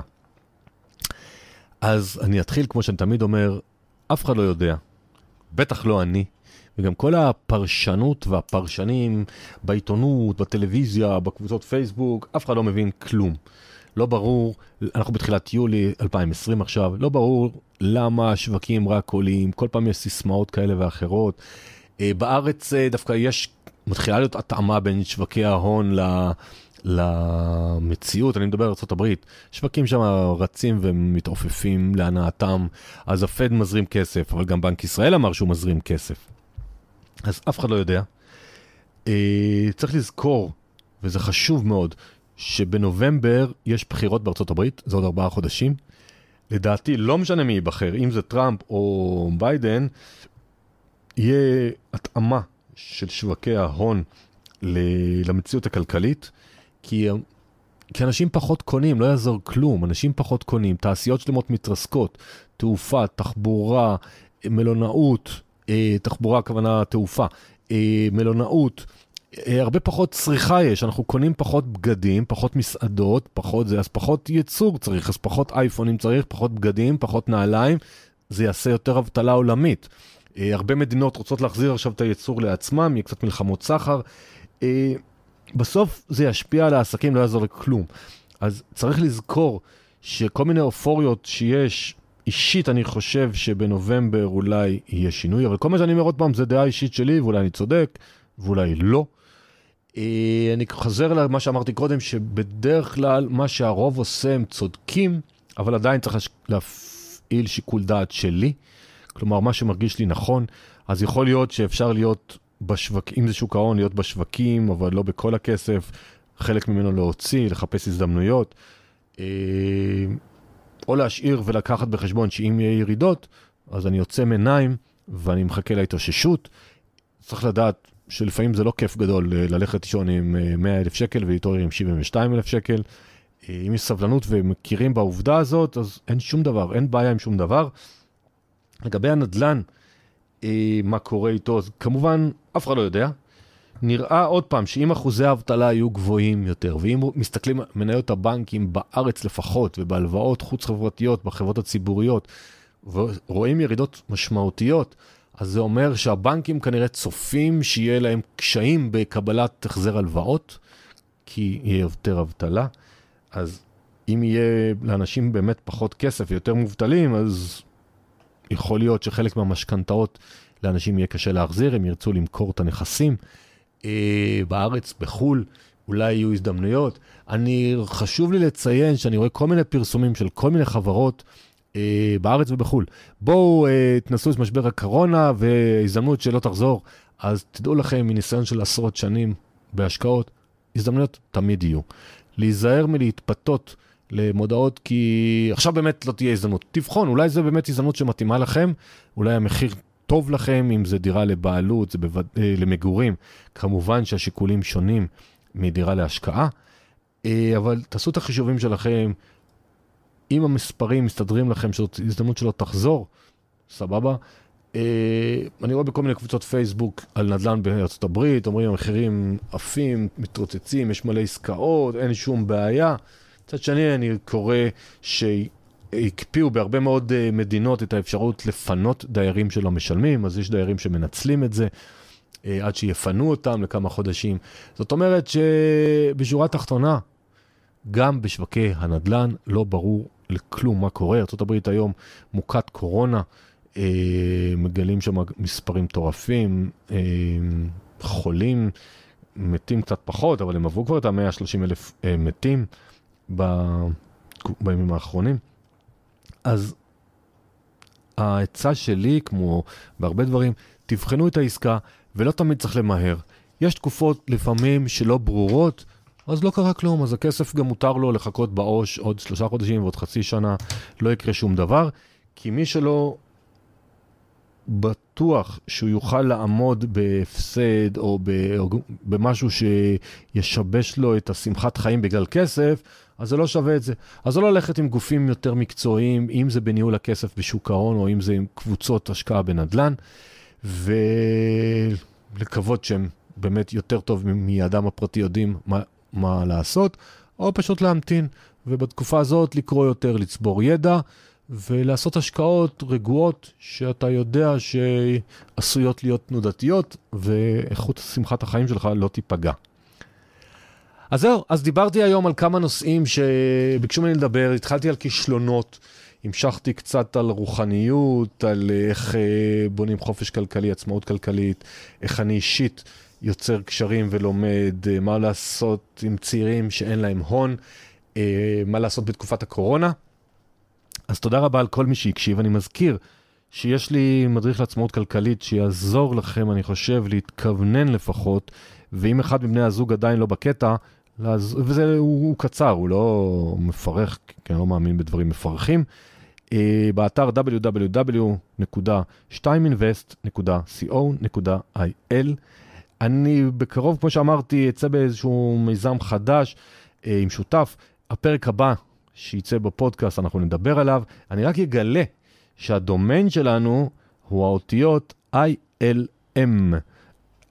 אז אני אתחיל, כמו שאני תמיד אומר, אף אחד לא יודע, בטח לא אני, וגם כל הפרשנות והפרשנים בעיתונות, בטלוויזיה, בקבוצות פייסבוק, אף אחד לא מבין כלום. לא ברור, אנחנו בתחילת יולי 2020 עכשיו, לא ברור למה השווקים רק עולים, כל פעם יש סיסמאות כאלה ואחרות. אה, בארץ אה, דווקא יש, מתחילה להיות התאמה בין שווקי ההון ל... למציאות, אני מדבר על ארה"ב, שווקים שם רצים ומתעופפים להנאתם, אז הפד מזרים כסף, אבל גם בנק ישראל אמר שהוא מזרים כסף. אז אף אחד לא יודע. אה, צריך לזכור, וזה חשוב מאוד, שבנובמבר יש בחירות הברית, זה עוד ארבעה חודשים. לדעתי, לא משנה מי ייבחר, אם זה טראמפ או ביידן, יהיה התאמה של שווקי ההון למציאות הכלכלית, כי, כי אנשים פחות קונים, לא יעזור כלום, אנשים פחות קונים, תעשיות שלמות מתרסקות, תעופה, תחבורה, מלונאות, אה, תחבורה הכוונה תעופה, אה, מלונאות, אה, הרבה פחות צריכה יש, אנחנו קונים פחות בגדים, פחות מסעדות, פחות זה, אז פחות ייצור צריך, אז פחות אייפונים צריך, פחות בגדים, פחות נעליים, זה יעשה יותר אבטלה עולמית. אה, הרבה מדינות רוצות להחזיר עכשיו את הייצור לעצמם, יהיה קצת מלחמות סחר. אה, בסוף זה ישפיע על העסקים, לא יעזור לכלום. אז צריך לזכור שכל מיני אופוריות שיש, אישית אני חושב שבנובמבר אולי יהיה שינוי, אבל כל מה שאני אומר עוד פעם זה דעה אישית שלי, ואולי אני צודק, ואולי לא. אה, אני חוזר למה שאמרתי קודם, שבדרך כלל מה שהרוב עושה הם צודקים, אבל עדיין צריך להפעיל שיקול דעת שלי. כלומר, מה שמרגיש לי נכון, אז יכול להיות שאפשר להיות בשווקים, אם זה שוק ההון, להיות בשווקים, אבל לא בכל הכסף, חלק ממנו להוציא, לחפש הזדמנויות, אה, או להשאיר ולקחת בחשבון שאם יהיה ירידות, אז אני יוצא מעיניים ואני מחכה להתאוששות. צריך לדעת שלפעמים זה לא כיף גדול אה, ללכת לישון עם 100 אה, אלף שקל ולהתעורר עם 72 אלף שקל. אם יש סבלנות ומכירים בעובדה הזאת, אז אין שום דבר, אין בעיה עם שום דבר. לגבי הנדל"ן, אה, מה קורה איתו, אז כמובן, אף אחד לא יודע. נראה עוד פעם שאם אחוזי האבטלה היו גבוהים יותר, ואם מסתכלים על מניות הבנקים בארץ לפחות, ובהלוואות חוץ-חברתיות, בחברות הציבוריות, ורואים ירידות משמעותיות, אז זה אומר שהבנקים כנראה צופים שיהיה להם קשיים בקבלת החזר הלוואות, כי יהיה יותר אבטלה. אז אם יהיה לאנשים באמת פחות כסף ויותר מובטלים, אז יכול להיות שחלק מהמשכנתאות לאנשים יהיה קשה להחזיר, הם ירצו למכור את הנכסים אה, בארץ, בחו"ל, אולי יהיו הזדמנויות. אני, חשוב לי לציין שאני רואה כל מיני פרסומים של כל מיני חברות אה, בארץ ובחו"ל. בואו אה, תנסו את משבר הקורונה והזדמנות שלא תחזור. אז תדעו לכם, מניסיון של עשרות שנים בהשקעות, הזדמנויות תמיד יהיו. להיזהר מלהתפתות למודעות, כי עכשיו באמת לא תהיה הזדמנות. תבחון, אולי זו באמת הזדמנות שמתאימה לכם, אולי המחיר טוב לכם, אם זה דירה לבעלות, זה בווד... אה, למגורים. כמובן שהשיקולים שונים מדירה להשקעה, אה, אבל תעשו את החישובים שלכם. אם המספרים מסתדרים לכם שזאת הזדמנות שלא תחזור, סבבה. אה, אני רואה בכל מיני קבוצות פייסבוק על נדל"ן בארצות הברית, אומרים המחירים עפים, מתרוצצים, יש מלא עסקאות, אין שום בעיה. מצד שני, אני קורא שהקפיאו בהרבה מאוד אה, מדינות את האפשרות לפנות דיירים שלא משלמים, אז יש דיירים שמנצלים את זה אה, עד שיפנו אותם לכמה חודשים. זאת אומרת שבשורה התחתונה, גם בשווקי הנדל"ן לא ברור לכלום מה קורה. ארה"ב היום מוכת קורונה. אה, מגלים שם מספרים מטורפים, חולים, מתים קצת פחות, אבל הם עברו כבר את ה-130 אלף מתים בימים האחרונים. אז העצה שלי, כמו בהרבה דברים, תבחנו את העסקה, ולא תמיד צריך למהר. יש תקופות לפעמים שלא ברורות, אז לא קרה כלום, אז הכסף גם מותר לו לחכות בעו"ש עוד שלושה חודשים ועוד חצי שנה, לא יקרה שום דבר, כי מי שלא בטוח שהוא יוכל לעמוד בהפסד או במשהו שישבש לו את השמחת חיים בגלל כסף, אז זה לא שווה את זה. אז לא ללכת עם גופים יותר מקצועיים, אם זה בניהול הכסף בשוק ההון או אם זה עם קבוצות השקעה בנדל"ן, ולקוות שהם באמת יותר טוב מאדם הפרטי יודעים מה, מה לעשות, או פשוט להמתין, ובתקופה הזאת לקרוא יותר, לצבור ידע. ולעשות השקעות רגועות שאתה יודע שעשויות להיות תנודתיות ואיכות שמחת החיים שלך לא תיפגע. אז זהו, אז דיברתי היום על כמה נושאים שביקשו ממני לדבר, התחלתי על כישלונות, המשכתי קצת על רוחניות, על איך אה, בונים חופש כלכלי, עצמאות כלכלית, איך אני אישית יוצר קשרים ולומד, אה, מה לעשות עם צעירים שאין להם הון, אה, מה לעשות בתקופת הקורונה. אז תודה רבה על כל מי שהקשיב. אני מזכיר שיש לי מדריך לעצמאות כלכלית שיעזור לכם, אני חושב, להתכוונן לפחות, ואם אחד מבני הזוג עדיין לא בקטע. וזה, הוא, הוא קצר, הוא לא מפרך, כי אני לא מאמין בדברים מפרכים. Uh, באתר www.2invest.co.il. אני בקרוב, כמו שאמרתי, אצא באיזשהו מיזם חדש uh, עם שותף. הפרק הבא שייצא בפודקאסט, אנחנו נדבר עליו. אני רק אגלה שהדומיין שלנו הוא האותיות ILM.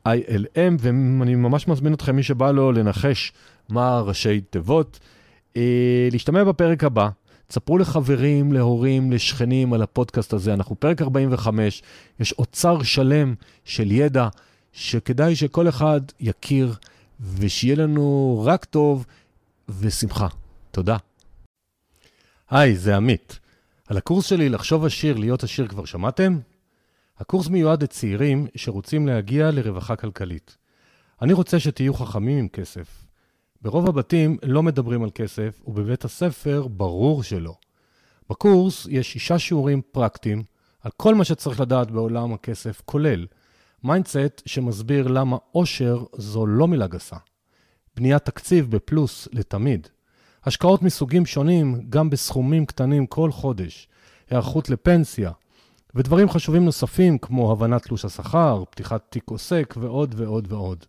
ILM, ואני ממש מזמין אתכם, מי שבא לו, לנחש מה ראשי תיבות. אה, להשתמע בפרק הבא. תספרו לחברים, להורים, לשכנים על הפודקאסט הזה. אנחנו פרק 45, יש אוצר שלם של ידע שכדאי שכל אחד יכיר, ושיהיה לנו רק טוב ושמחה. תודה. היי, זה עמית. על הקורס שלי לחשוב עשיר, להיות עשיר כבר שמעתם? הקורס מיועד לצעירים שרוצים להגיע לרווחה כלכלית. אני רוצה שתהיו חכמים עם כסף. ברוב הבתים לא מדברים על כסף, ובבית הספר ברור שלא. בקורס יש שישה שיעורים פרקטיים על כל מה שצריך לדעת בעולם הכסף, כולל mindset שמסביר למה עושר זו לא מילה גסה. בניית תקציב בפלוס לתמיד. השקעות מסוגים שונים, גם בסכומים קטנים כל חודש, היערכות לפנסיה, ודברים חשובים נוספים כמו הבנת תלוש השכר, פתיחת תיק עוסק ועוד ועוד ועוד.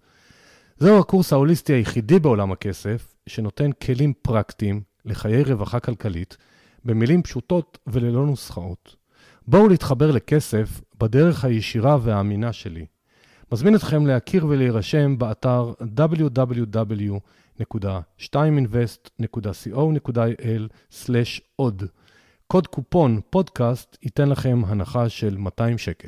זהו הקורס ההוליסטי היחידי בעולם הכסף, שנותן כלים פרקטיים לחיי רווחה כלכלית, במילים פשוטות וללא נוסחאות. בואו להתחבר לכסף בדרך הישירה והאמינה שלי. מזמין אתכם להכיר ולהירשם באתר www. www.2invest.co.il/עוד. קוד קופון פודקאסט ייתן לכם הנחה של 200 שקל.